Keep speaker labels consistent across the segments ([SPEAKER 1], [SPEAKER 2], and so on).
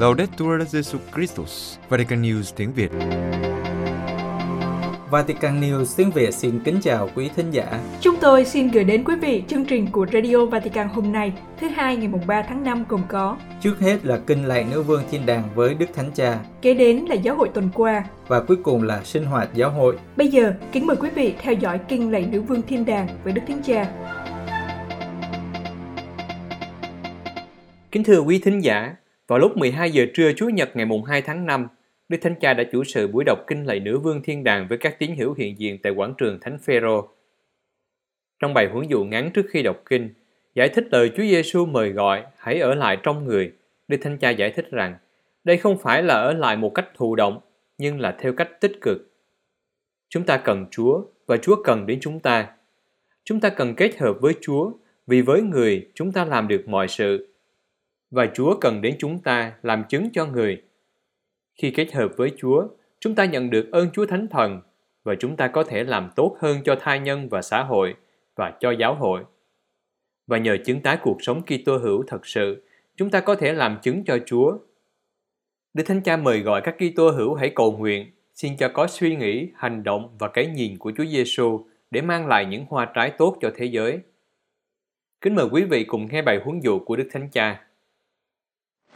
[SPEAKER 1] Laudetur Jesus Christus, Vatican News tiếng Việt.
[SPEAKER 2] Vatican News tiếng Việt xin kính chào quý thính giả.
[SPEAKER 3] Chúng tôi xin gửi đến quý vị chương trình của Radio Vatican hôm nay, thứ hai ngày mùng 3 tháng 5 gồm có
[SPEAKER 2] Trước hết là kinh lạy nữ vương thiên đàng với Đức Thánh Cha
[SPEAKER 3] Kế đến là giáo hội tuần qua.
[SPEAKER 2] và cuối cùng là sinh hoạt giáo hội.
[SPEAKER 3] Bây giờ, kính mời quý vị theo dõi kinh lạy nữ vương thiên đàng với Đức Thánh Cha.
[SPEAKER 4] Kính thưa quý thính giả, vào lúc 12 giờ trưa Chủ nhật ngày mùng 2 tháng 5, Đức Thánh Cha đã chủ sự buổi đọc kinh lạy nữ vương thiên đàng với các tín hữu hiện diện tại quảng trường Thánh Phêrô. Trong bài huấn dụ ngắn trước khi đọc kinh, giải thích lời Chúa Giêsu mời gọi hãy ở lại trong người. Đức Thánh Cha giải thích rằng, đây không phải là ở lại một cách thụ động, nhưng là theo cách tích cực. Chúng ta cần Chúa và Chúa cần đến chúng ta. Chúng ta cần kết hợp với Chúa vì với người chúng ta làm được mọi sự và Chúa cần đến chúng ta làm chứng cho người. Khi kết hợp với Chúa, chúng ta nhận được ơn Chúa Thánh Thần và chúng ta có thể làm tốt hơn cho thai nhân và xã hội và cho giáo hội. Và nhờ chứng tái cuộc sống Kitô hữu thật sự, chúng ta có thể làm chứng cho Chúa. Đức Thánh Cha mời gọi các Kitô hữu hãy cầu nguyện, xin cho có suy nghĩ, hành động và cái nhìn của Chúa Giêsu để mang lại những hoa trái tốt cho thế giới. Kính mời quý vị cùng nghe bài huấn dụ của Đức Thánh Cha.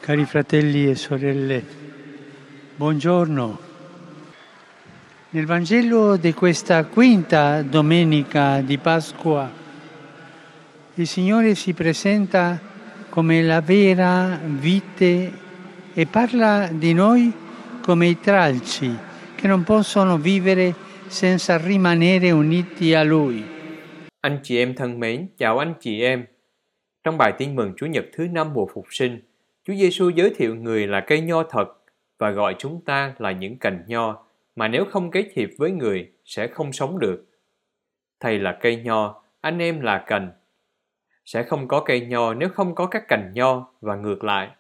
[SPEAKER 5] Cari fratelli e sorelle, buongiorno. Nel Vangelo di questa quinta domenica di Pasqua, il Signore si presenta come la vera vite e parla di noi come i tralci che non possono vivere senza rimanere uniti a Lui.
[SPEAKER 4] Anh chị em thân mến, chào anh chị em. Trong bài tin mừng Chủ nhật thứ năm mùa phục sinh, Chúa Giêsu giới thiệu người là cây nho thật và gọi chúng ta là những cành nho mà nếu không kết hiệp với người sẽ không sống được. Thầy là cây nho, anh em là cành. Sẽ không có cây nho nếu không có các cành nho và ngược lại.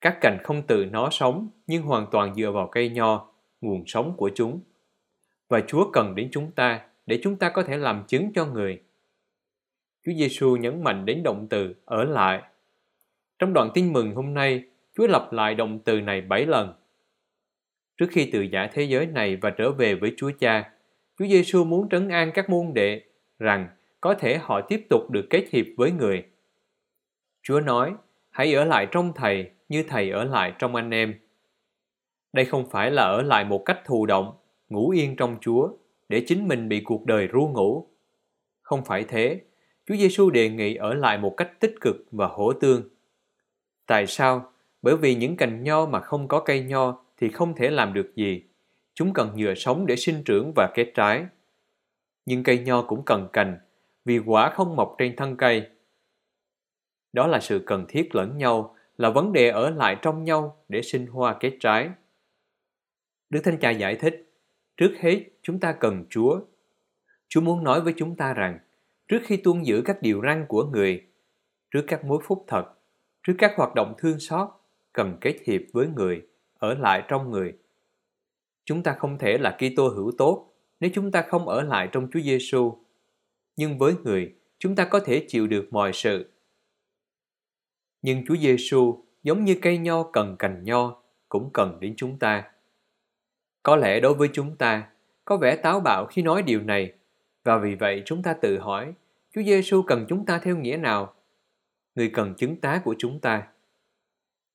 [SPEAKER 4] Các cành không tự nó sống nhưng hoàn toàn dựa vào cây nho, nguồn sống của chúng. Và Chúa cần đến chúng ta để chúng ta có thể làm chứng cho người. Chúa Giêsu nhấn mạnh đến động từ ở lại. Trong đoạn tin mừng hôm nay, Chúa lặp lại động từ này bảy lần. Trước khi từ giả thế giới này và trở về với Chúa Cha, Chúa Giêsu muốn trấn an các môn đệ rằng có thể họ tiếp tục được kết hiệp với người. Chúa nói, hãy ở lại trong Thầy như Thầy ở lại trong anh em. Đây không phải là ở lại một cách thụ động, ngủ yên trong Chúa, để chính mình bị cuộc đời ru ngủ. Không phải thế, Chúa Giêsu đề nghị ở lại một cách tích cực và hỗ tương. Tại sao? Bởi vì những cành nho mà không có cây nho thì không thể làm được gì. Chúng cần nhựa sống để sinh trưởng và kết trái. Nhưng cây nho cũng cần cành, vì quả không mọc trên thân cây. Đó là sự cần thiết lẫn nhau, là vấn đề ở lại trong nhau để sinh hoa kết trái. Đức Thánh Cha giải thích, trước hết chúng ta cần Chúa. Chúa muốn nói với chúng ta rằng, trước khi tuân giữ các điều răn của người, trước các mối phúc thật, trước các hoạt động thương xót, cần kết hiệp với người, ở lại trong người. Chúng ta không thể là Kitô hữu tốt nếu chúng ta không ở lại trong Chúa Giêsu. Nhưng với người, chúng ta có thể chịu được mọi sự. Nhưng Chúa Giêsu giống như cây nho cần cành nho, cũng cần đến chúng ta. Có lẽ đối với chúng ta, có vẻ táo bạo khi nói điều này, và vì vậy chúng ta tự hỏi, Chúa Giêsu cần chúng ta theo nghĩa nào? Người cần chứng tá của chúng ta.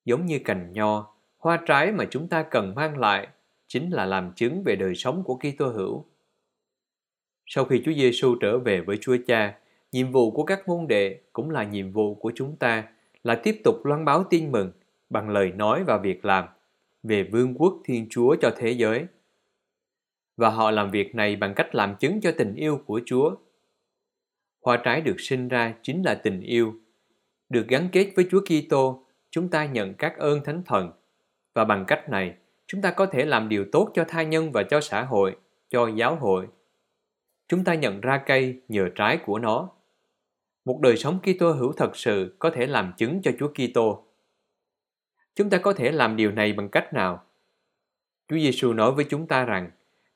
[SPEAKER 4] Giống như cành nho, hoa trái mà chúng ta cần mang lại chính là làm chứng về đời sống của Kitô hữu. Sau khi Chúa Giêsu trở về với Chúa Cha, nhiệm vụ của các môn đệ cũng là nhiệm vụ của chúng ta là tiếp tục loan báo tin mừng bằng lời nói và việc làm về vương quốc Thiên Chúa cho thế giới. Và họ làm việc này bằng cách làm chứng cho tình yêu của Chúa. Hoa trái được sinh ra chính là tình yêu. Được gắn kết với Chúa Kitô, chúng ta nhận các ơn Thánh Thần và bằng cách này, chúng ta có thể làm điều tốt cho tha nhân và cho xã hội, cho giáo hội. Chúng ta nhận ra cây nhờ trái của nó. Một đời sống Kitô hữu thật sự có thể làm chứng cho Chúa Kitô. Chúng ta có thể làm điều này bằng cách nào? Chúa Giêsu nói với chúng ta rằng,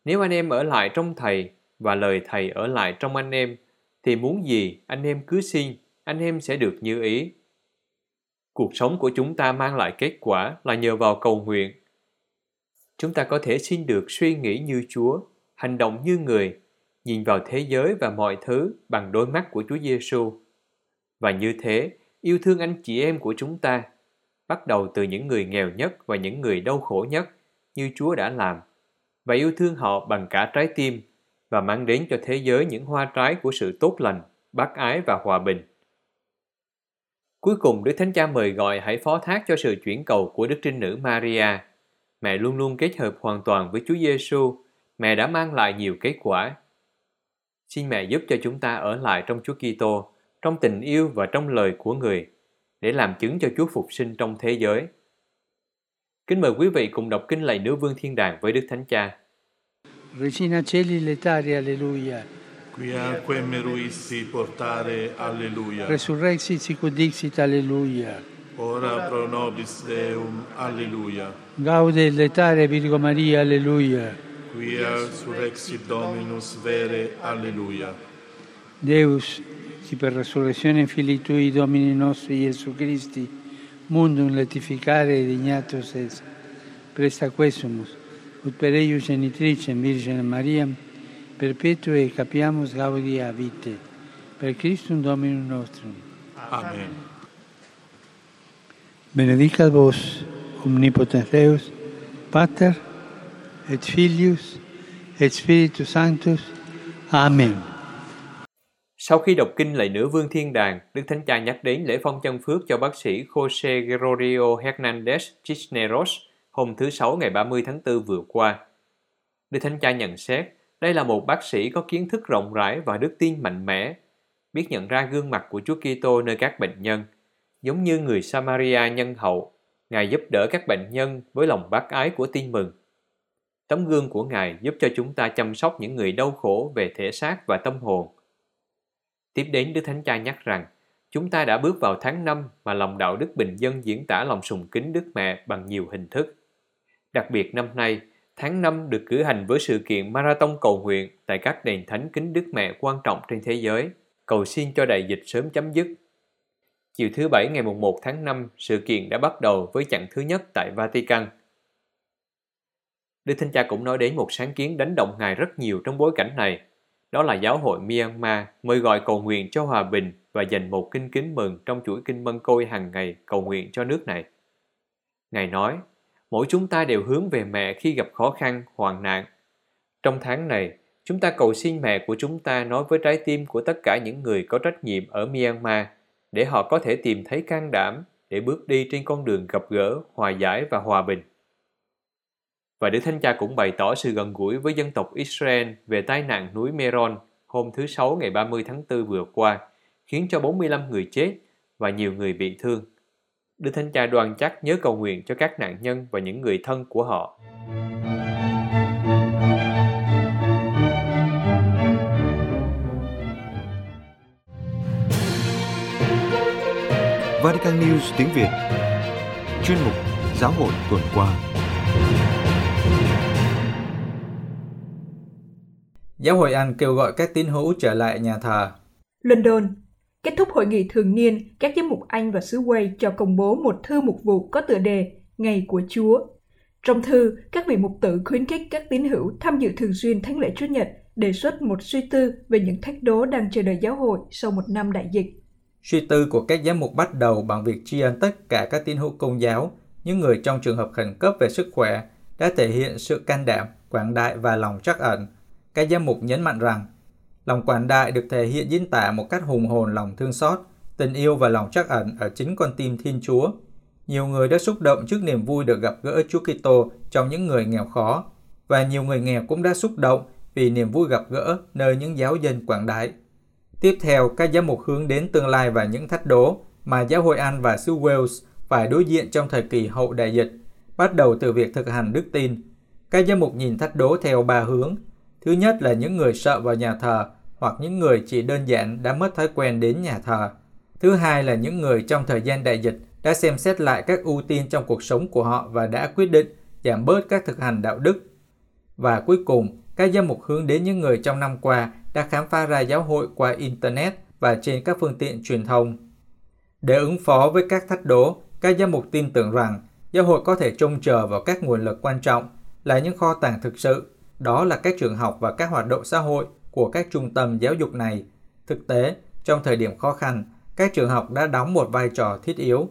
[SPEAKER 4] nếu anh em ở lại trong Thầy và lời Thầy ở lại trong anh em, thì muốn gì anh em cứ xin, anh em sẽ được như ý. Cuộc sống của chúng ta mang lại kết quả là nhờ vào cầu nguyện. Chúng ta có thể xin được suy nghĩ như Chúa, hành động như người, nhìn vào thế giới và mọi thứ bằng đôi mắt của Chúa Giêsu. Và như thế, yêu thương anh chị em của chúng ta, bắt đầu từ những người nghèo nhất và những người đau khổ nhất, như Chúa đã làm, và yêu thương họ bằng cả trái tim và mang đến cho thế giới những hoa trái của sự tốt lành, bác ái và hòa bình. Cuối cùng, Đức Thánh Cha mời gọi hãy phó thác cho sự chuyển cầu của Đức Trinh Nữ Maria. Mẹ luôn luôn kết hợp hoàn toàn với Chúa Giêsu. Mẹ đã mang lại nhiều kết quả. Xin mẹ giúp cho chúng ta ở lại trong Chúa Kitô, trong tình yêu và trong lời của người, để làm chứng cho Chúa phục sinh trong thế giới. Kính mời quý vị cùng đọc kinh lạy Nữ Vương Thiên Đàng với Đức Thánh Cha.
[SPEAKER 5] Regina Celi Letaria alleluia.
[SPEAKER 6] Quiaque meruissi portare, alleluia.
[SPEAKER 5] Resurrexit sicut dixit, alleluia.
[SPEAKER 6] Ora pro nobis Deum, alleluia.
[SPEAKER 5] Gaude letare Virgo Maria, alleluia.
[SPEAKER 6] Quia surrexit Dominus vere, alleluia.
[SPEAKER 5] Deus, qui per resurrezione Filii Tui, Domini nostri Iesu Christi, mundum letificare dignatus es, presta quesumus, ut per eius genitricem Virgine Mariam, perpetue capiamus gaudia vitae, per Christum Dominum nostrum.
[SPEAKER 6] Amen.
[SPEAKER 5] Benedicat vos, omnipotens Deus, Pater, et Filius, et Spiritus Sanctus. Amen.
[SPEAKER 4] Sau khi đọc kinh lạy Nữ Vương Thiên Đàng, Đức Thánh Cha nhắc đến lễ phong chân phước cho bác sĩ Jose Gregorio Hernandez Cisneros hôm thứ Sáu ngày 30 tháng 4 vừa qua. Đức Thánh Cha nhận xét, đây là một bác sĩ có kiến thức rộng rãi và đức tin mạnh mẽ, biết nhận ra gương mặt của Chúa Kitô nơi các bệnh nhân. Giống như người Samaria nhân hậu, Ngài giúp đỡ các bệnh nhân với lòng bác ái của tin mừng. Tấm gương của Ngài giúp cho chúng ta chăm sóc những người đau khổ về thể xác và tâm hồn. Tiếp đến Đức Thánh Cha nhắc rằng, chúng ta đã bước vào tháng 5 mà lòng đạo đức bình dân diễn tả lòng sùng kính Đức Mẹ bằng nhiều hình thức. Đặc biệt năm nay, tháng 5 được cử hành với sự kiện Marathon cầu nguyện tại các đền thánh kính Đức Mẹ quan trọng trên thế giới, cầu xin cho đại dịch sớm chấm dứt. Chiều thứ Bảy ngày 1 tháng 5, sự kiện đã bắt đầu với chặng thứ nhất tại Vatican. Đức Thánh Cha cũng nói đến một sáng kiến đánh động Ngài rất nhiều trong bối cảnh này. Đó là giáo hội Myanmar mời gọi cầu nguyện cho hòa bình và dành một kinh kính mừng trong chuỗi kinh mân côi hàng ngày cầu nguyện cho nước này. Ngài nói, mỗi chúng ta đều hướng về mẹ khi gặp khó khăn, hoạn nạn. Trong tháng này, chúng ta cầu xin mẹ của chúng ta nói với trái tim của tất cả những người có trách nhiệm ở Myanmar để họ có thể tìm thấy can đảm để bước đi trên con đường gặp gỡ, hòa giải và hòa bình. Và Đức Thánh Cha cũng bày tỏ sự gần gũi với dân tộc Israel về tai nạn núi Meron hôm thứ Sáu ngày 30 tháng 4 vừa qua, khiến cho 45 người chết và nhiều người bị thương. Đức Thánh Cha đoàn chắc nhớ cầu nguyện cho các nạn nhân và những người thân của họ.
[SPEAKER 1] Vatican News tiếng Việt Chuyên mục Giáo hội tuần qua
[SPEAKER 2] Giáo hội Anh kêu gọi các tín hữu trở lại nhà thờ.
[SPEAKER 3] London Kết thúc hội nghị thường niên, các giám mục Anh và xứ Wales cho công bố một thư mục vụ có tựa đề Ngày của Chúa. Trong thư, các vị mục tử khuyến khích các tín hữu tham dự thường xuyên thánh lễ Chúa Nhật, đề xuất một suy tư về những thách đố đang chờ đợi giáo hội sau một năm đại dịch.
[SPEAKER 2] Suy tư của các giám mục bắt đầu bằng việc tri ân tất cả các tín hữu công giáo, những người trong trường hợp khẩn cấp về sức khỏe, đã thể hiện sự can đảm, quảng đại và lòng trắc ẩn. Các giám mục nhấn mạnh rằng, lòng quảng đại được thể hiện diễn tả một cách hùng hồn lòng thương xót, tình yêu và lòng trắc ẩn ở chính con tim Thiên Chúa. Nhiều người đã xúc động trước niềm vui được gặp gỡ Chúa Kitô trong những người nghèo khó, và nhiều người nghèo cũng đã xúc động vì niềm vui gặp gỡ nơi những giáo dân quảng đại. Tiếp theo, các giám mục hướng đến tương lai và những thách đố mà giáo hội Anh và xứ Wales phải đối diện trong thời kỳ hậu đại dịch, bắt đầu từ việc thực hành đức tin. Các giám mục nhìn thách đố theo ba hướng. Thứ nhất là những người sợ vào nhà thờ hoặc những người chỉ đơn giản đã mất thói quen đến nhà thờ. Thứ hai là những người trong thời gian đại dịch đã xem xét lại các ưu tiên trong cuộc sống của họ và đã quyết định giảm bớt các thực hành đạo đức. Và cuối cùng, các giám mục hướng đến những người trong năm qua đã khám phá ra giáo hội qua Internet và trên các phương tiện truyền thông. Để ứng phó với các thách đố, Các giám mục tin tưởng rằng giáo hội có thể trông chờ vào các nguồn lực quan trọng là những kho tàng thực sự, đó là các trường học và các hoạt động xã hội của các trung tâm giáo dục này. Thực tế, trong thời điểm khó khăn, các trường học đã đóng một vai trò thiết yếu.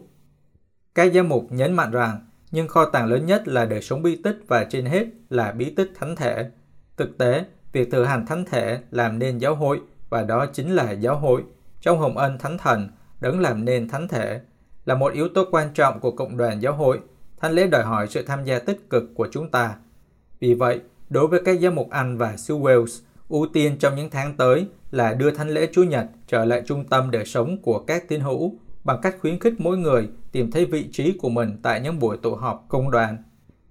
[SPEAKER 2] Các giám mục nhấn mạnh rằng, nhưng kho tàng lớn nhất là đời sống bí tích và trên hết là bí tích thánh thể. Thực tế, việc thừa hành thánh thể làm nên giáo hội và đó chính là giáo hội. Trong hồng ân thánh thần, đấng làm nên thánh thể là một yếu tố quan trọng của cộng đoàn giáo hội. Thánh lễ đòi hỏi sự tham gia tích cực của chúng ta. Vì vậy, đối với các giám mục Anh và xứ Wales, ưu tiên trong những tháng tới là đưa thánh lễ Chúa Nhật trở lại trung tâm đời sống của các tín hữu bằng cách khuyến khích mỗi người tìm thấy vị trí của mình tại những buổi tụ họp công đoàn.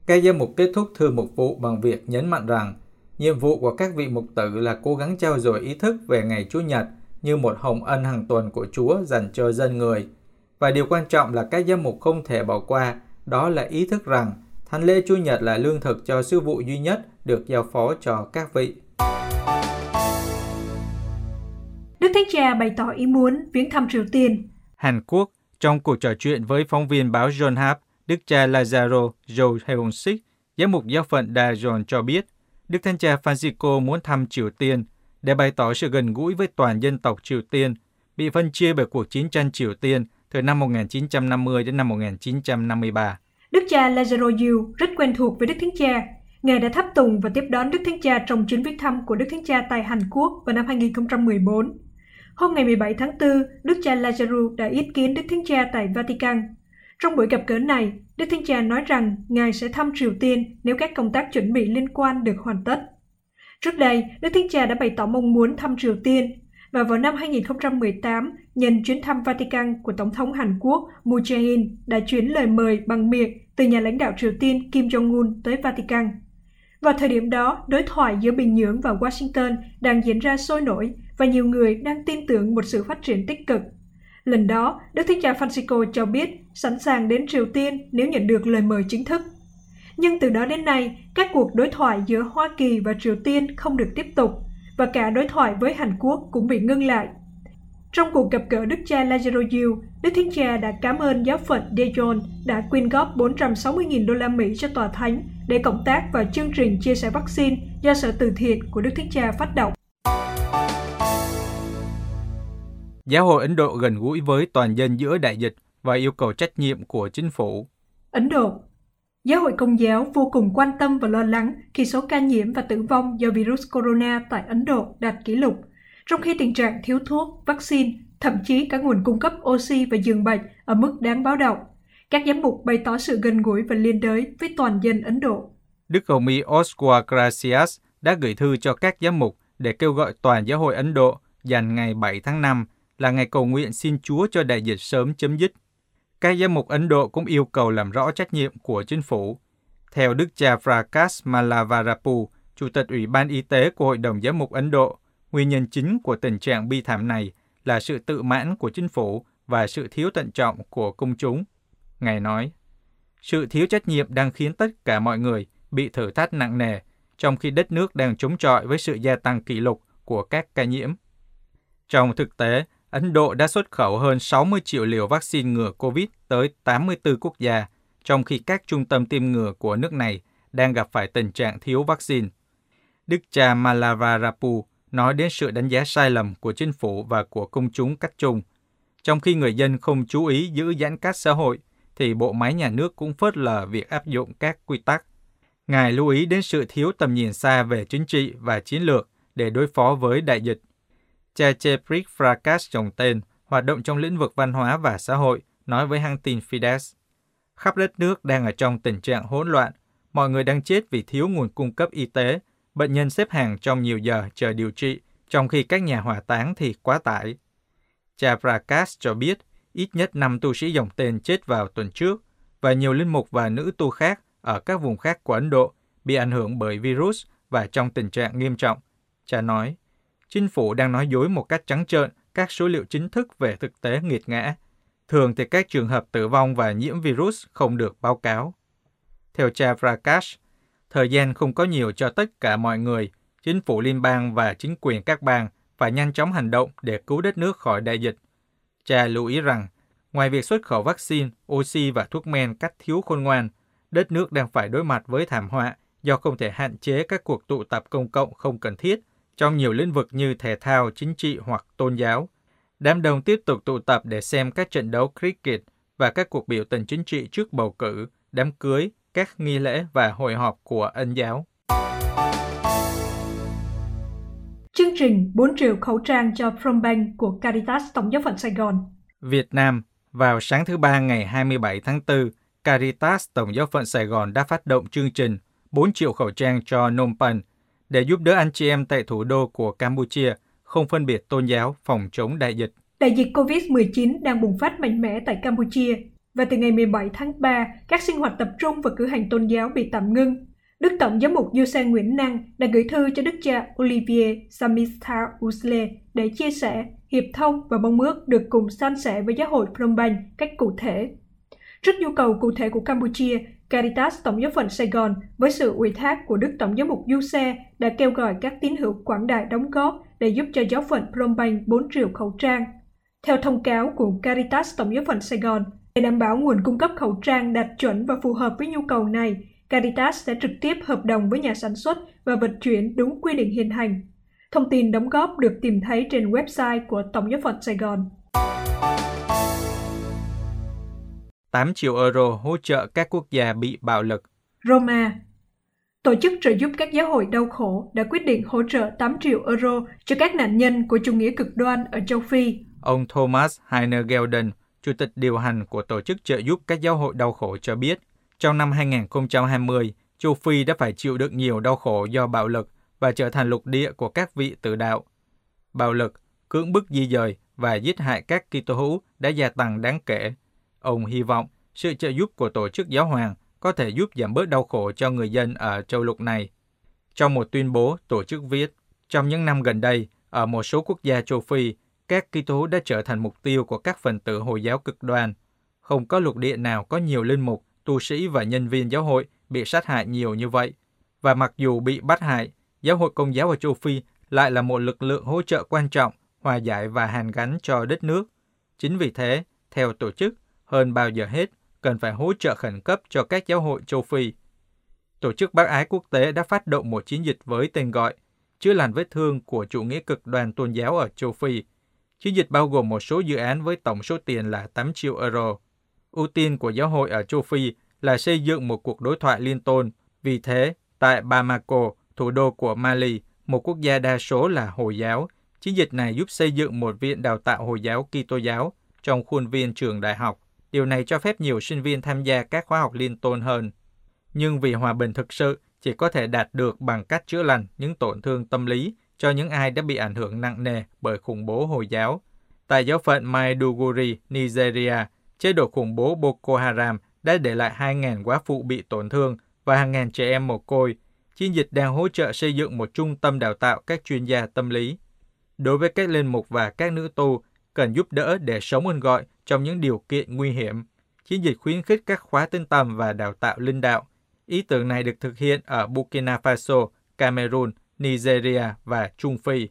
[SPEAKER 2] Các giám mục kết thúc thư mục vụ bằng việc nhấn mạnh rằng nhiệm vụ của các vị mục tử là cố gắng trao dồi ý thức về ngày Chúa Nhật như một hồng ân hàng tuần của Chúa dành cho dân người. Và điều quan trọng là các giám mục không thể bỏ qua, đó là ý thức rằng Thánh lễ Chúa Nhật là lương thực cho sứ vụ duy nhất được giao phó cho các vị.
[SPEAKER 3] Đức Thánh Cha bày tỏ ý muốn viếng thăm Triều Tiên.
[SPEAKER 2] Hàn Quốc, trong cuộc trò chuyện với phóng viên báo John Hap, Đức cha Lazaro Jo Heon Sik, giám mục giáo phận Daejeon cho biết, Đức Thánh Cha Francisco muốn thăm Triều Tiên để bày tỏ sự gần gũi với toàn dân tộc Triều Tiên bị phân chia bởi cuộc chiến tranh Triều Tiên từ năm 1950 đến năm 1953.
[SPEAKER 3] Đức cha Lazaro Yu rất quen thuộc với Đức Thánh Cha. Ngài đã tháp tùng và tiếp đón Đức Thánh Cha trong chuyến viếng thăm của Đức Thánh Cha tại Hàn Quốc vào năm 2014. Hôm ngày 17 tháng 4, Đức cha Lazaro đã yết kiến Đức Thánh Cha tại Vatican. Trong buổi gặp gỡ này, Đức Thánh Cha nói rằng Ngài sẽ thăm Triều Tiên nếu các công tác chuẩn bị liên quan được hoàn tất. Trước đây, Đức Thánh Cha đã bày tỏ mong muốn thăm Triều Tiên và vào năm 2018, nhân chuyến thăm Vatican của Tổng thống Hàn Quốc Moon Jae-in đã chuyển lời mời bằng miệng từ nhà lãnh đạo Triều Tiên Kim Jong-un tới Vatican. Vào thời điểm đó, đối thoại giữa Bình Nhưỡng và Washington đang diễn ra sôi nổi và nhiều người đang tin tưởng một sự phát triển tích cực. Lần đó, Đức Thánh Cha Francisco cho biết sẵn sàng đến Triều Tiên nếu nhận được lời mời chính thức. Nhưng từ đó đến nay, các cuộc đối thoại giữa Hoa Kỳ và Triều Tiên không được tiếp tục và cả đối thoại với Hàn Quốc cũng bị ngưng lại. Trong cuộc gặp gỡ Đức cha Lazaro Yu, Đức Thánh Cha đã cảm ơn giáo phận Daejeon đã quyên góp 460.000 đô la Mỹ cho tòa thánh để cộng tác vào chương trình chia sẻ vaccine do Sở Từ Thiện của Đức Thánh Cha phát động.
[SPEAKER 2] Giáo hội Ấn Độ gần gũi với toàn dân giữa đại dịch và yêu cầu trách nhiệm của chính phủ.
[SPEAKER 3] Ấn Độ Giáo hội Công giáo vô cùng quan tâm và lo lắng khi số ca nhiễm và tử vong do virus corona tại Ấn Độ đạt kỷ lục, trong khi tình trạng thiếu thuốc, vaccine, thậm chí cả nguồn cung cấp oxy và giường bệnh ở mức đáng báo động. Các giám mục bày tỏ sự gần gũi và liên đới với toàn dân Ấn Độ.
[SPEAKER 2] Đức Hồng Y Oscar Gracias đã gửi thư cho các giám mục để kêu gọi toàn giáo hội Ấn Độ dành ngày 7 tháng 5 là ngày cầu nguyện xin Chúa cho đại dịch sớm chấm dứt. Các giám mục Ấn Độ cũng yêu cầu làm rõ trách nhiệm của chính phủ. Theo Đức cha Prakash Malavarapu, Chủ tịch Ủy ban Y tế của Hội đồng Giám mục Ấn Độ, nguyên nhân chính của tình trạng bi thảm này là sự tự mãn của chính phủ và sự thiếu tận trọng của công chúng. Ngài nói, sự thiếu trách nhiệm đang khiến tất cả mọi người bị thử thách nặng nề, trong khi đất nước đang chống chọi với sự gia tăng kỷ lục của các ca nhiễm. Trong thực tế, Ấn Độ đã xuất khẩu hơn 60 triệu liều vaccine ngừa COVID tới 84 quốc gia, trong khi các trung tâm tiêm ngừa của nước này đang gặp phải tình trạng thiếu vaccine. Đức cha Malavarapu nói đến sự đánh giá sai lầm của chính phủ và của công chúng cách chung. Trong khi người dân không chú ý giữ giãn cách xã hội, thì bộ máy nhà nước cũng phớt lờ việc áp dụng các quy tắc. Ngài lưu ý đến sự thiếu tầm nhìn xa về chính trị và chiến lược để đối phó với đại dịch. Cha Frakas trồng tên, hoạt động trong lĩnh vực văn hóa và xã hội, nói với hãng tin Fides. Khắp đất nước đang ở trong tình trạng hỗn loạn, mọi người đang chết vì thiếu nguồn cung cấp y tế, bệnh nhân xếp hàng trong nhiều giờ chờ điều trị, trong khi các nhà hỏa táng thì quá tải. Cha Prakash cho biết ít nhất 5 tu sĩ dòng tên chết vào tuần trước và nhiều linh mục và nữ tu khác ở các vùng khác của Ấn Độ bị ảnh hưởng bởi virus và trong tình trạng nghiêm trọng. Cha nói, chính phủ đang nói dối một cách trắng trợn các số liệu chính thức về thực tế nghiệt ngã. Thường thì các trường hợp tử vong và nhiễm virus không được báo cáo. Theo cha Prakash, thời gian không có nhiều cho tất cả mọi người. Chính phủ liên bang và chính quyền các bang phải nhanh chóng hành động để cứu đất nước khỏi đại dịch. Cha lưu ý rằng, Ngoài việc xuất khẩu vaccine, oxy và thuốc men cách thiếu khôn ngoan, đất nước đang phải đối mặt với thảm họa do không thể hạn chế các cuộc tụ tập công cộng không cần thiết trong nhiều lĩnh vực như thể thao, chính trị hoặc tôn giáo. Đám đông tiếp tục tụ tập để xem các trận đấu cricket và các cuộc biểu tình chính trị trước bầu cử, đám cưới, các nghi lễ và hội họp của ân giáo.
[SPEAKER 3] Chương trình 4 triệu khẩu trang cho Prombank của Caritas Tổng giáo phận Sài Gòn.
[SPEAKER 2] Việt Nam, vào sáng thứ Ba ngày 27 tháng 4, Caritas Tổng giáo phận Sài Gòn đã phát động chương trình 4 triệu khẩu trang cho Phnom Penh để giúp đỡ anh chị em tại thủ đô của Campuchia không phân biệt tôn giáo phòng chống đại dịch.
[SPEAKER 3] Đại dịch COVID-19 đang bùng phát mạnh mẽ tại Campuchia và từ ngày 17 tháng 3, các sinh hoạt tập trung và cử hành tôn giáo bị tạm ngưng. Đức Tổng giám mục Giuse Nguyễn Năng đã gửi thư cho Đức cha Olivier Samista Usle để chia sẻ, hiệp thông và mong ước được cùng san sẻ với giáo hội Phnom Penh cách cụ thể. Trước nhu cầu cụ thể của Campuchia, Caritas Tổng giáo phận Sài Gòn với sự ủy thác của Đức Tổng giám mục Du Xe đã kêu gọi các tín hữu quảng đại đóng góp để giúp cho giáo phận Phnom Penh 4 triệu khẩu trang. Theo thông cáo của Caritas Tổng giáo phận Sài Gòn, để đảm bảo nguồn cung cấp khẩu trang đạt chuẩn và phù hợp với nhu cầu này, Caritas sẽ trực tiếp hợp đồng với nhà sản xuất và vận chuyển đúng quy định hiện hành. Thông tin đóng góp được tìm thấy trên website của Tổng giáo phận Sài Gòn.
[SPEAKER 2] 8 triệu euro hỗ trợ các quốc gia bị bạo lực.
[SPEAKER 3] Roma Tổ chức trợ giúp các giáo hội đau khổ đã quyết định hỗ trợ 8 triệu euro cho các nạn nhân của chủ nghĩa cực đoan ở châu Phi.
[SPEAKER 2] Ông Thomas Heiner Gelden, chủ tịch điều hành của Tổ chức trợ giúp các giáo hội đau khổ cho biết, trong năm 2020, châu Phi đã phải chịu đựng nhiều đau khổ do bạo lực và trở thành lục địa của các vị tự đạo. Bạo lực, cưỡng bức di dời và giết hại các Kitô hữu đã gia tăng đáng kể. Ông hy vọng sự trợ giúp của tổ chức giáo hoàng có thể giúp giảm bớt đau khổ cho người dân ở châu lục này. Trong một tuyên bố, tổ chức viết, trong những năm gần đây, ở một số quốc gia châu Phi, các Kitô đã trở thành mục tiêu của các phần tử Hồi giáo cực đoan. Không có lục địa nào có nhiều linh mục, tu sĩ và nhân viên giáo hội bị sát hại nhiều như vậy. Và mặc dù bị bắt hại, giáo hội công giáo ở châu Phi lại là một lực lượng hỗ trợ quan trọng, hòa giải và hàn gắn cho đất nước. Chính vì thế, theo tổ chức, hơn bao giờ hết, cần phải hỗ trợ khẩn cấp cho các giáo hội châu Phi. Tổ chức Bác ái quốc tế đã phát động một chiến dịch với tên gọi chữa lành vết thương của chủ nghĩa cực đoan tôn giáo ở châu Phi. Chiến dịch bao gồm một số dự án với tổng số tiền là 8 triệu euro. Ưu tiên của giáo hội ở châu Phi là xây dựng một cuộc đối thoại liên tôn. Vì thế, tại Bamako, thủ đô của Mali, một quốc gia đa số là Hồi giáo, chiến dịch này giúp xây dựng một viện đào tạo Hồi giáo Kitô giáo trong khuôn viên trường đại học. Điều này cho phép nhiều sinh viên tham gia các khóa học liên tôn hơn. Nhưng vì hòa bình thực sự chỉ có thể đạt được bằng cách chữa lành những tổn thương tâm lý cho những ai đã bị ảnh hưởng nặng nề bởi khủng bố Hồi giáo. Tại giáo phận Maiduguri, Nigeria, chế độ khủng bố Boko Haram đã để lại 2.000 quá phụ bị tổn thương và hàng ngàn trẻ em mồ côi. Chiến dịch đang hỗ trợ xây dựng một trung tâm đào tạo các chuyên gia tâm lý. Đối với các linh mục và các nữ tu, cần giúp đỡ để sống ơn gọi trong những điều kiện nguy hiểm. Chiến dịch khuyến khích các khóa tinh tầm và đào tạo linh đạo. Ý tưởng này được thực hiện ở Burkina Faso, Cameroon, Nigeria và Trung Phi.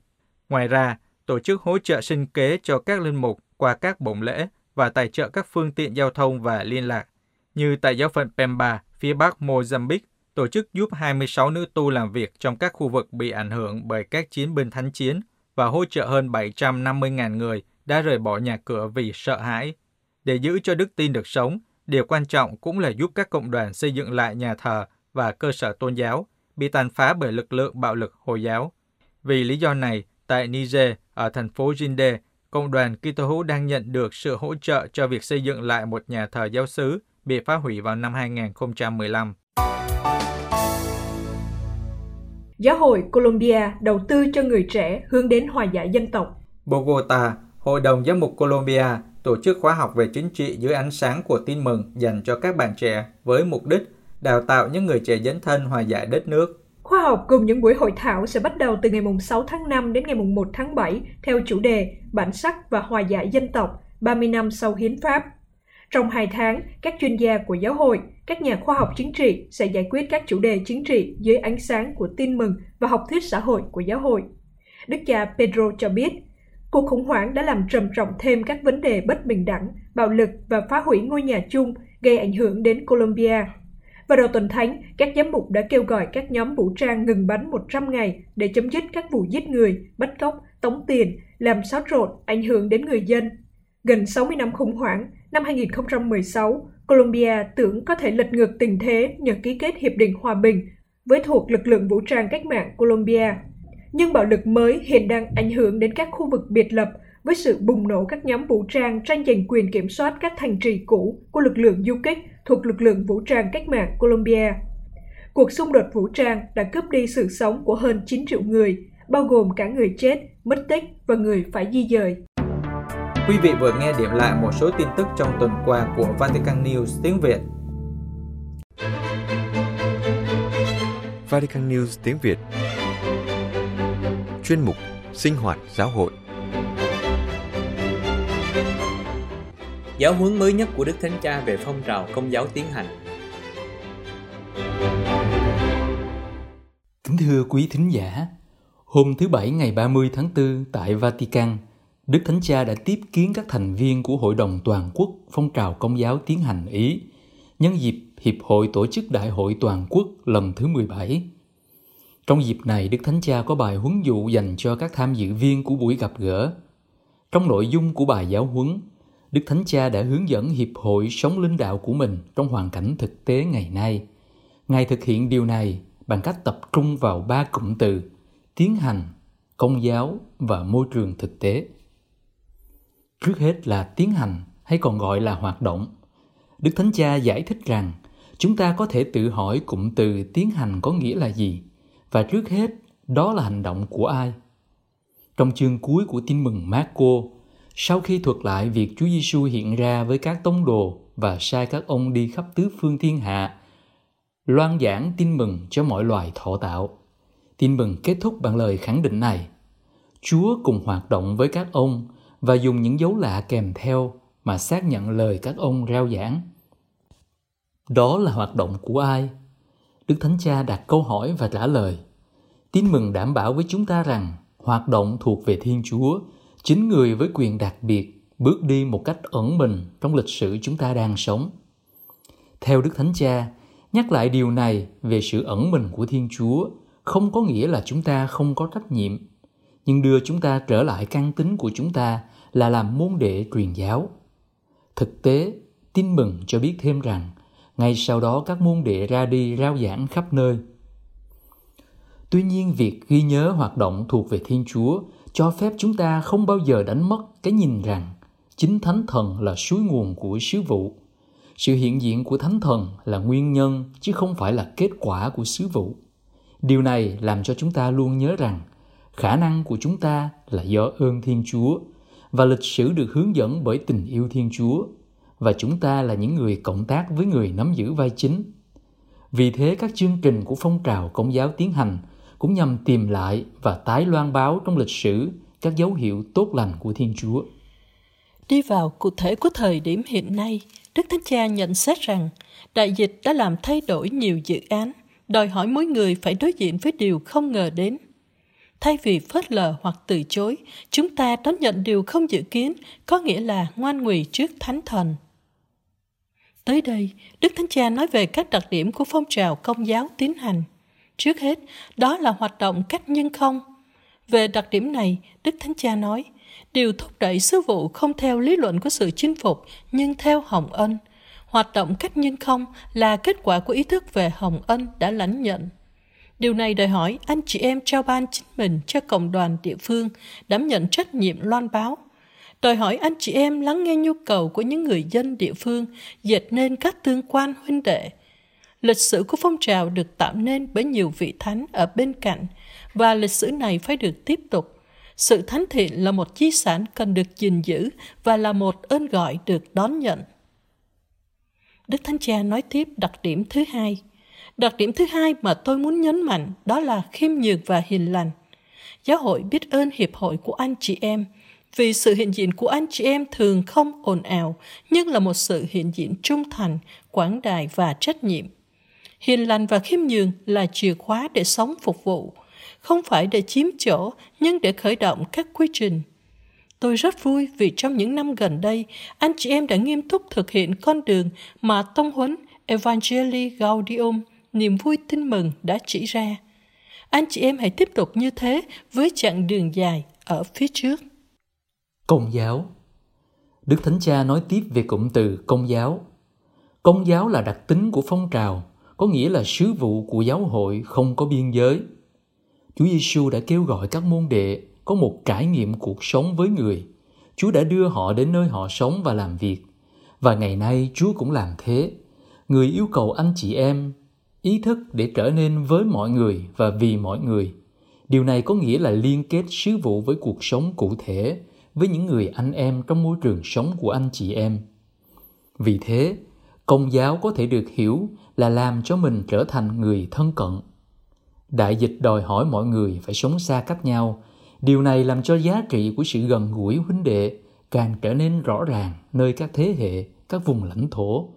[SPEAKER 2] Ngoài ra, tổ chức hỗ trợ sinh kế cho các linh mục qua các bổng lễ và tài trợ các phương tiện giao thông và liên lạc. Như tại giáo phận Pemba, phía bắc Mozambique, tổ chức giúp 26 nữ tu làm việc trong các khu vực bị ảnh hưởng bởi các chiến binh thánh chiến và hỗ trợ hơn 750.000 người đã rời bỏ nhà cửa vì sợ hãi. Để giữ cho đức tin được sống, điều quan trọng cũng là giúp các cộng đoàn xây dựng lại nhà thờ và cơ sở tôn giáo bị tàn phá bởi lực lượng bạo lực Hồi giáo. Vì lý do này, tại Niger, ở thành phố Jinde, cộng đoàn Kitô hữu đang nhận được sự hỗ trợ cho việc xây dựng lại một nhà thờ giáo xứ bị phá hủy vào năm 2015.
[SPEAKER 3] Giáo hội Colombia đầu tư cho người trẻ hướng đến hòa giải dân tộc.
[SPEAKER 2] Bogota, Hội đồng Giám mục Colombia tổ chức khóa học về chính trị dưới ánh sáng của tin mừng dành cho các bạn trẻ với mục đích đào tạo những người trẻ dấn thân hòa giải đất nước.
[SPEAKER 3] Khóa học cùng những buổi hội thảo sẽ bắt đầu từ ngày 6 tháng 5 đến ngày 1 tháng 7 theo chủ đề Bản sắc và hòa giải dân tộc 30 năm sau hiến pháp. Trong hai tháng, các chuyên gia của giáo hội, các nhà khoa học chính trị sẽ giải quyết các chủ đề chính trị dưới ánh sáng của tin mừng và học thuyết xã hội của giáo hội. Đức cha Pedro cho biết, Cuộc khủng hoảng đã làm trầm trọng thêm các vấn đề bất bình đẳng, bạo lực và phá hủy ngôi nhà chung gây ảnh hưởng đến Colombia. Vào đầu tuần thánh, các giám mục đã kêu gọi các nhóm vũ trang ngừng bắn 100 ngày để chấm dứt các vụ giết người, bắt cóc, tống tiền, làm xáo trộn, ảnh hưởng đến người dân. Gần 60 năm khủng hoảng, năm 2016, Colombia tưởng có thể lật ngược tình thế nhờ ký kết Hiệp định Hòa bình với thuộc lực lượng vũ trang cách mạng Colombia. Nhưng bạo lực mới hiện đang ảnh hưởng đến các khu vực biệt lập với sự bùng nổ các nhóm vũ trang tranh giành quyền kiểm soát các thành trì cũ của lực lượng du kích thuộc lực lượng vũ trang cách mạng Colombia. Cuộc xung đột vũ trang đã cướp đi sự sống của hơn 9 triệu người, bao gồm cả người chết, mất tích và người phải di dời.
[SPEAKER 2] Quý vị vừa nghe điểm lại một số tin tức trong tuần qua của Vatican News tiếng Việt.
[SPEAKER 1] Vatican News tiếng Việt Chuyên mục Sinh hoạt giáo hội
[SPEAKER 4] Giáo huấn mới nhất của Đức Thánh Cha về phong trào công giáo tiến hành
[SPEAKER 7] Kính thưa quý thính giả, hôm thứ Bảy ngày 30 tháng 4 tại Vatican, Đức Thánh Cha đã tiếp kiến các thành viên của Hội đồng Toàn quốc phong trào công giáo tiến hành Ý, nhân dịp Hiệp hội tổ chức Đại hội Toàn quốc lần thứ 17. Trong dịp này, Đức Thánh Cha có bài huấn dụ dành cho các tham dự viên của buổi gặp gỡ. Trong nội dung của bài giáo huấn, Đức Thánh Cha đã hướng dẫn Hiệp hội sống linh đạo của mình trong hoàn cảnh thực tế ngày nay. Ngài thực hiện điều này bằng cách tập trung vào ba cụm từ tiến hành, công giáo và môi trường thực tế. Trước hết là tiến hành hay còn gọi là hoạt động. Đức Thánh Cha giải thích rằng chúng ta có thể tự hỏi cụm từ tiến hành có nghĩa là gì và trước hết đó là hành động của ai. Trong chương cuối của tin mừng Marco, sau khi thuật lại việc Chúa Giêsu hiện ra với các tông đồ và sai các ông đi khắp tứ phương thiên hạ, loan giảng tin mừng cho mọi loài thọ tạo. Tin mừng kết thúc bằng lời khẳng định này. Chúa cùng hoạt động với các ông và dùng những dấu lạ kèm theo mà xác nhận lời các ông rao giảng. Đó là hoạt động của ai? Đức Thánh Cha đặt câu hỏi và trả lời. Tin mừng đảm bảo với chúng ta rằng hoạt động thuộc về Thiên Chúa, chính người với quyền đặc biệt bước đi một cách ẩn mình trong lịch sử chúng ta đang sống. Theo Đức Thánh Cha, nhắc lại điều này về sự ẩn mình của Thiên Chúa không có nghĩa là chúng ta không có trách nhiệm, nhưng đưa chúng ta trở lại căn tính của chúng ta là làm môn đệ truyền giáo. Thực tế, tin mừng cho biết thêm rằng, ngay sau đó các môn đệ ra đi rao giảng khắp nơi. Tuy nhiên, việc ghi nhớ hoạt động thuộc về Thiên Chúa cho phép chúng ta không bao giờ đánh mất cái nhìn rằng chính Thánh Thần là suối nguồn của sứ vụ. Sự hiện diện của Thánh Thần là nguyên nhân chứ không phải là kết quả của sứ vụ. Điều này làm cho chúng ta luôn nhớ rằng khả năng của chúng ta là do ơn Thiên Chúa và lịch sử được hướng dẫn bởi tình yêu Thiên Chúa và chúng ta là những người cộng tác với người nắm giữ vai chính. Vì thế, các chương trình của phong trào công giáo tiến hành cũng nhằm tìm lại và tái loan báo trong lịch sử các dấu hiệu tốt lành của Thiên Chúa.
[SPEAKER 8] Đi vào cụ thể của thời điểm hiện nay, Đức Thánh Cha nhận xét rằng đại dịch đã làm thay đổi nhiều dự án, đòi hỏi mỗi người phải đối diện với điều không ngờ đến – Thay vì phớt lờ hoặc từ chối, chúng ta đón nhận điều không dự kiến, có nghĩa là ngoan ngụy trước Thánh Thần. Tới đây, Đức Thánh Cha nói về các đặc điểm của phong trào công giáo tiến hành. Trước hết, đó là hoạt động cách nhân không. Về đặc điểm này, Đức Thánh Cha nói, điều thúc đẩy sứ vụ không theo lý luận của sự chinh phục, nhưng theo hồng ân. Hoạt động cách nhân không là kết quả của ý thức về hồng ân đã lãnh nhận. Điều này đòi hỏi anh chị em trao ban chính mình cho cộng đoàn địa phương đảm nhận trách nhiệm loan báo. Đòi hỏi anh chị em lắng nghe nhu cầu của những người dân địa phương, dệt nên các tương quan huynh đệ. Lịch sử của phong trào được tạo nên bởi nhiều vị thánh ở bên cạnh, và lịch sử này phải được tiếp tục. Sự thánh thiện là một di sản cần được gìn giữ và là một ơn gọi được đón nhận. Đức Thánh Cha nói tiếp đặc điểm thứ hai – Đặc điểm thứ hai mà tôi muốn nhấn mạnh đó là khiêm nhường và hiền lành. Giáo hội biết ơn hiệp hội của anh chị em vì sự hiện diện của anh chị em thường không ồn ào nhưng là một sự hiện diện trung thành, quảng đại và trách nhiệm. Hiền lành và khiêm nhường là chìa khóa để sống phục vụ, không phải để chiếm chỗ nhưng để khởi động các quy trình. Tôi rất vui vì trong những năm gần đây, anh chị em đã nghiêm túc thực hiện con đường mà tông huấn Evangelii Gaudium, niềm vui tin mừng đã chỉ ra. Anh chị em hãy tiếp tục như thế với chặng đường dài ở phía trước.
[SPEAKER 7] Công giáo Đức Thánh Cha nói tiếp về cụm từ công giáo. Công giáo là đặc tính của phong trào, có nghĩa là sứ vụ của giáo hội không có biên giới. Chúa Giêsu đã kêu gọi các môn đệ có một trải nghiệm cuộc sống với người. Chúa đã đưa họ đến nơi họ sống và làm việc. Và ngày nay Chúa cũng làm thế. Người yêu cầu anh chị em ý thức để trở nên với mọi người và vì mọi người. Điều này có nghĩa là liên kết sứ vụ với cuộc sống cụ thể, với những người anh em trong môi trường sống của anh chị em. Vì thế, công giáo có thể được hiểu là làm cho mình trở thành người thân cận. Đại dịch đòi hỏi mọi người phải sống xa cách nhau. Điều này làm cho giá trị của sự gần gũi huynh đệ càng trở nên rõ ràng nơi các thế hệ, các vùng lãnh thổ.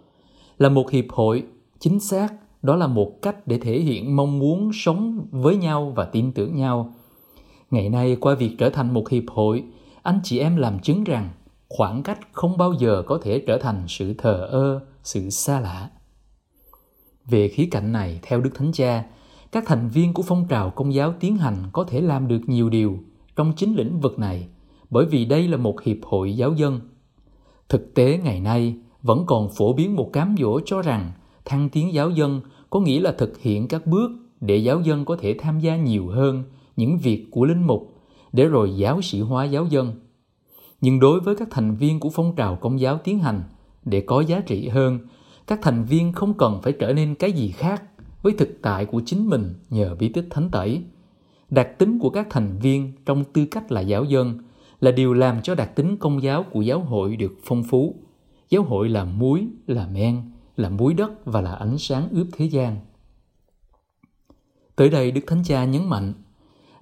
[SPEAKER 7] Là một hiệp hội, chính xác, đó là một cách để thể hiện mong muốn sống với nhau và tin tưởng nhau. Ngày nay qua việc trở thành một hiệp hội, anh chị em làm chứng rằng khoảng cách không bao giờ có thể trở thành sự thờ ơ, sự xa lạ. Về khía cạnh này, theo Đức Thánh Cha, các thành viên của phong trào công giáo tiến hành có thể làm được nhiều điều trong chính lĩnh vực này, bởi vì đây là một hiệp hội giáo dân. Thực tế ngày nay vẫn còn phổ biến một cám dỗ cho rằng thăng tiến giáo dân có nghĩa là thực hiện các bước để giáo dân có thể tham gia nhiều hơn những việc của linh mục để rồi giáo sĩ hóa giáo dân. Nhưng đối với các thành viên của phong trào công giáo tiến hành, để có giá trị hơn, các thành viên không cần phải trở nên cái gì khác với thực tại của chính mình nhờ bí tích thánh tẩy. Đặc tính của các thành viên trong tư cách là giáo dân là điều làm cho đặc tính công giáo của giáo hội được phong phú. Giáo hội là muối, là men, là muối đất và là ánh sáng ướp thế gian. Tới đây Đức Thánh Cha nhấn mạnh,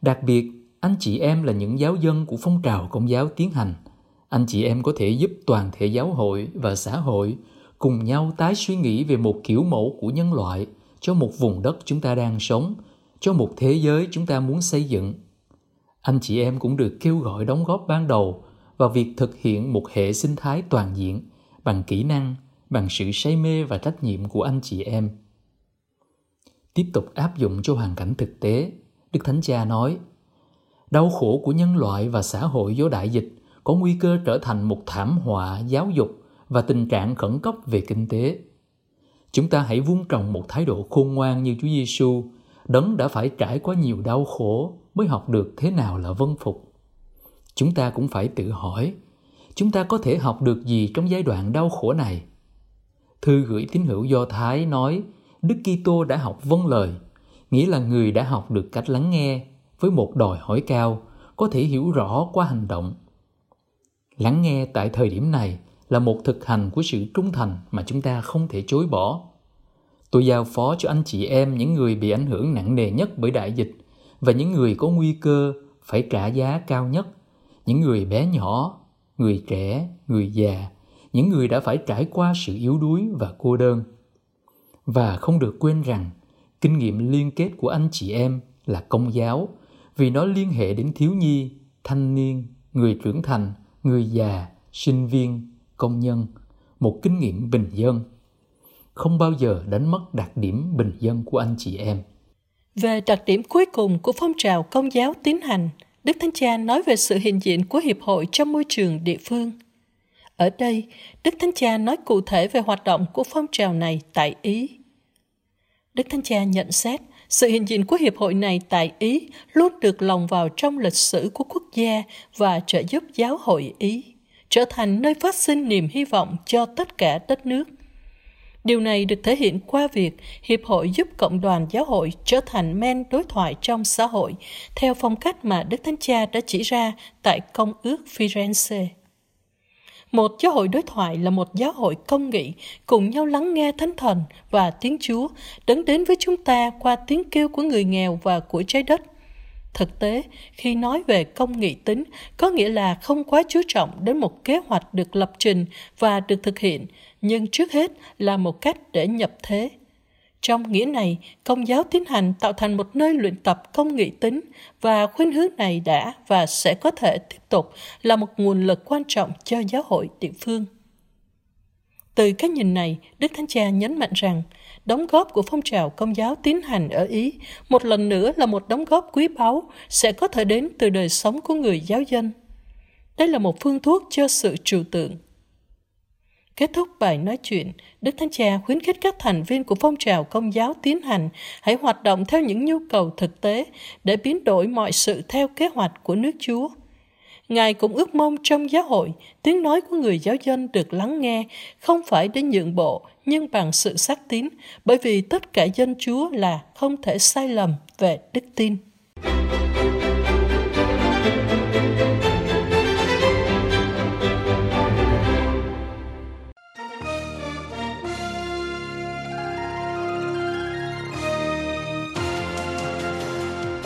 [SPEAKER 7] đặc biệt anh chị em là những giáo dân của phong trào công giáo tiến hành. Anh chị em có thể giúp toàn thể giáo hội và xã hội cùng nhau tái suy nghĩ về một kiểu mẫu của nhân loại cho một vùng đất chúng ta đang sống, cho một thế giới chúng ta muốn xây dựng. Anh chị em cũng được kêu gọi đóng góp ban đầu vào việc thực hiện một hệ sinh thái toàn diện bằng kỹ năng, bằng sự say mê và trách nhiệm của anh chị em. Tiếp tục áp dụng cho hoàn cảnh thực tế, Đức Thánh Cha nói, đau khổ của nhân loại và xã hội do đại dịch có nguy cơ trở thành một thảm họa giáo dục và tình trạng khẩn cấp về kinh tế. Chúng ta hãy vun trồng một thái độ khôn ngoan như Chúa Giêsu, đấng đã phải trải qua nhiều đau khổ mới học được thế nào là vân phục. Chúng ta cũng phải tự hỏi, chúng ta có thể học được gì trong giai đoạn đau khổ này? Thư gửi tín hữu Do Thái nói Đức Kitô đã học vâng lời, nghĩa là người đã học được cách lắng nghe với một đòi hỏi cao, có thể hiểu rõ qua hành động. Lắng nghe tại thời điểm này là một thực hành của sự trung thành mà chúng ta không thể chối bỏ. Tôi giao phó cho anh chị em những người bị ảnh hưởng nặng nề nhất bởi đại dịch và những người có nguy cơ phải trả giá cao nhất, những người bé nhỏ, người trẻ, người già, những người đã phải trải qua sự yếu đuối và cô đơn. Và không được quên rằng, kinh nghiệm liên kết của anh chị em là công giáo vì nó liên hệ đến thiếu nhi, thanh niên, người trưởng thành, người già, sinh viên, công nhân, một kinh nghiệm bình dân. Không bao giờ đánh mất đặc điểm bình dân của anh chị em.
[SPEAKER 8] Về đặc điểm cuối cùng của phong trào công giáo tiến hành, Đức Thánh Cha nói về sự hiện diện của Hiệp hội trong môi trường địa phương. Ở đây, Đức Thánh Cha nói cụ thể về hoạt động của phong trào này tại Ý. Đức Thánh Cha nhận xét sự hiện diện của hiệp hội này tại Ý luôn được lồng vào trong lịch sử của quốc gia và trợ giúp giáo hội Ý, trở thành nơi phát sinh niềm hy vọng cho tất cả đất nước. Điều này được thể hiện qua việc Hiệp hội giúp cộng đoàn giáo hội trở thành men đối thoại trong xã hội, theo phong cách mà Đức Thánh Cha đã chỉ ra tại Công ước Firenze. Một giáo hội đối thoại là một giáo hội công nghị, cùng nhau lắng nghe thánh thần và tiếng Chúa đấng đến với chúng ta qua tiếng kêu của người nghèo và của trái đất. Thực tế, khi nói về công nghị tính, có nghĩa là không quá chú trọng đến một kế hoạch được lập trình và được thực hiện, nhưng trước hết là một cách để nhập thế. Trong nghĩa này, công giáo tiến hành tạo thành một nơi luyện tập công nghị tính và khuynh hướng này đã và sẽ có thể tiếp tục là một nguồn lực quan trọng cho giáo hội địa phương. Từ cái nhìn này, Đức Thánh Cha nhấn mạnh rằng đóng góp của phong trào công giáo tiến hành ở Ý một lần nữa là một đóng góp quý báu sẽ có thể đến từ đời sống của người giáo dân. Đây là một phương thuốc cho sự trừu tượng. Kết thúc bài nói chuyện, Đức Thánh Cha khuyến khích các thành viên của phong trào công giáo tiến hành hãy hoạt động theo những nhu cầu thực tế để biến đổi mọi sự theo kế hoạch của nước Chúa. Ngài cũng ước mong trong giáo hội, tiếng nói của người giáo dân được lắng nghe, không phải để nhượng bộ, nhưng bằng sự xác tín, bởi vì tất cả dân Chúa là không thể sai lầm về đức tin.